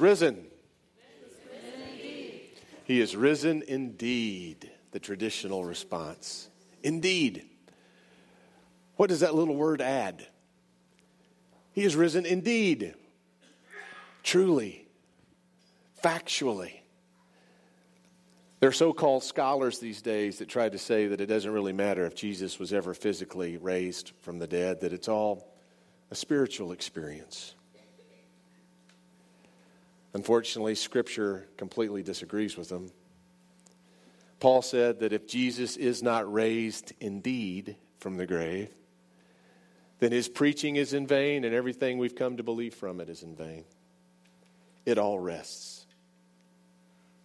is risen. He is risen indeed, the traditional response. Indeed. What does that little word add? He is risen indeed, truly, factually. There are so called scholars these days that try to say that it doesn't really matter if Jesus was ever physically raised from the dead, that it's all a spiritual experience. Unfortunately, Scripture completely disagrees with them. Paul said that if Jesus is not raised indeed from the grave, then his preaching is in vain and everything we've come to believe from it is in vain. It all rests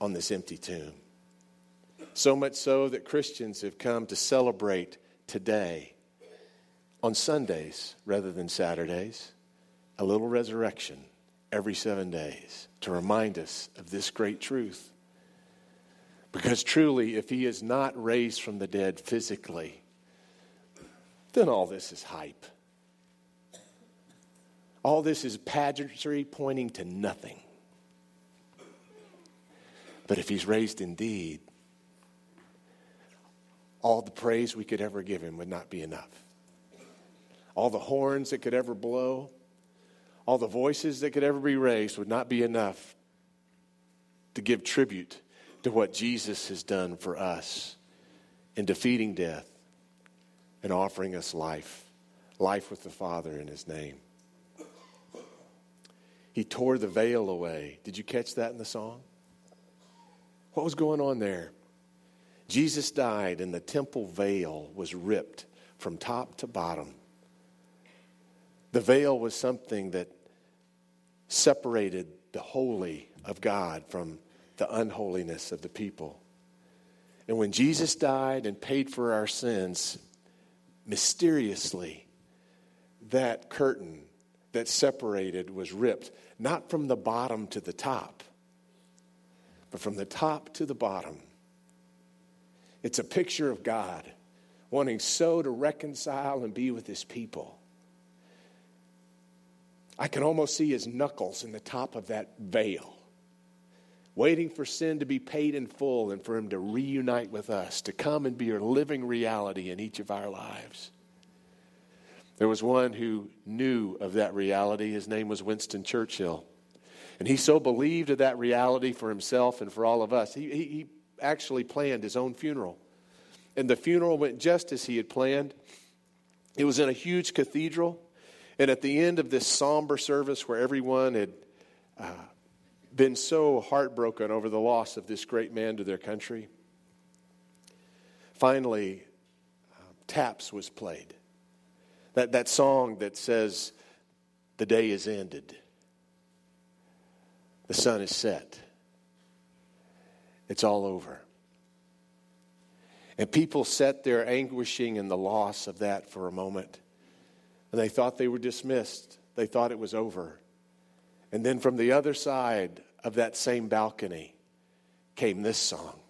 on this empty tomb. So much so that Christians have come to celebrate today, on Sundays rather than Saturdays, a little resurrection every seven days to remind us of this great truth. Because truly, if he is not raised from the dead physically, then all this is hype. All this is pageantry pointing to nothing. But if he's raised indeed, all the praise we could ever give him would not be enough. All the horns that could ever blow, all the voices that could ever be raised would not be enough to give tribute to what Jesus has done for us in defeating death and offering us life, life with the Father in His name. He tore the veil away. Did you catch that in the song? What was going on there? Jesus died, and the temple veil was ripped from top to bottom. The veil was something that separated the holy of God from the unholiness of the people. And when Jesus died and paid for our sins, mysteriously, that curtain that separated was ripped, not from the bottom to the top, but from the top to the bottom. It's a picture of God wanting so to reconcile and be with his people. I can almost see his knuckles in the top of that veil, waiting for sin to be paid in full and for him to reunite with us, to come and be a living reality in each of our lives. There was one who knew of that reality. His name was Winston Churchill. And he so believed of that reality for himself and for all of us. He, he, he actually planned his own funeral. And the funeral went just as he had planned. It was in a huge cathedral. And at the end of this somber service, where everyone had uh, been so heartbroken over the loss of this great man to their country, finally, uh, Taps was played. That, that song that says, The day is ended, the sun is set, it's all over. And people sat there anguishing in the loss of that for a moment. And they thought they were dismissed, they thought it was over. And then from the other side of that same balcony came this song.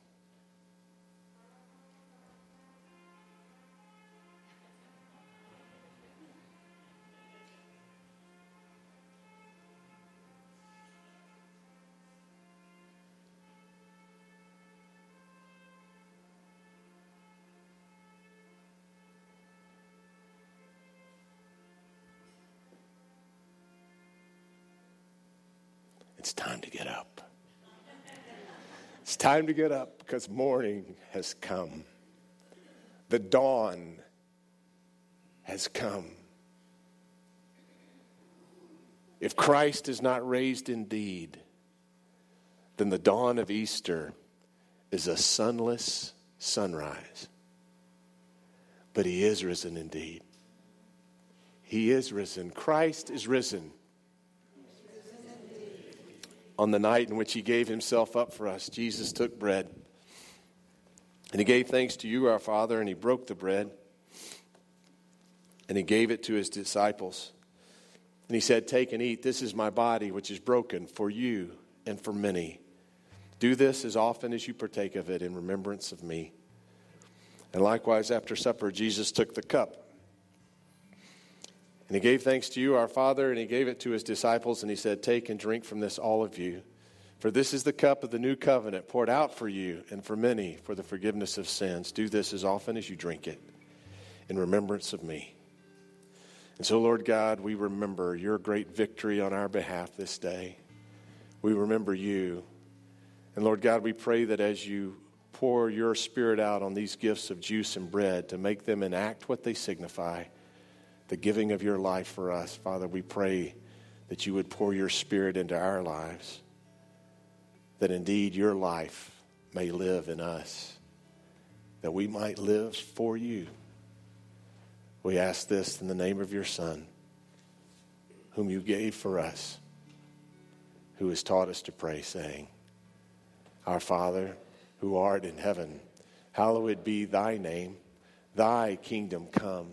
Get up. It's time to get up because morning has come. The dawn has come. If Christ is not raised indeed, then the dawn of Easter is a sunless sunrise. But he is risen indeed. He is risen. Christ is risen on the night in which he gave himself up for us, Jesus took bread. And he gave thanks to you, our Father, and he broke the bread. And he gave it to his disciples. And he said, Take and eat. This is my body, which is broken for you and for many. Do this as often as you partake of it in remembrance of me. And likewise, after supper, Jesus took the cup. And he gave thanks to you, our Father, and he gave it to his disciples, and he said, Take and drink from this, all of you. For this is the cup of the new covenant poured out for you and for many for the forgiveness of sins. Do this as often as you drink it in remembrance of me. And so, Lord God, we remember your great victory on our behalf this day. We remember you. And Lord God, we pray that as you pour your spirit out on these gifts of juice and bread to make them enact what they signify, the giving of your life for us, Father, we pray that you would pour your spirit into our lives, that indeed your life may live in us, that we might live for you. We ask this in the name of your Son, whom you gave for us, who has taught us to pray, saying, Our Father, who art in heaven, hallowed be thy name. Thy kingdom come,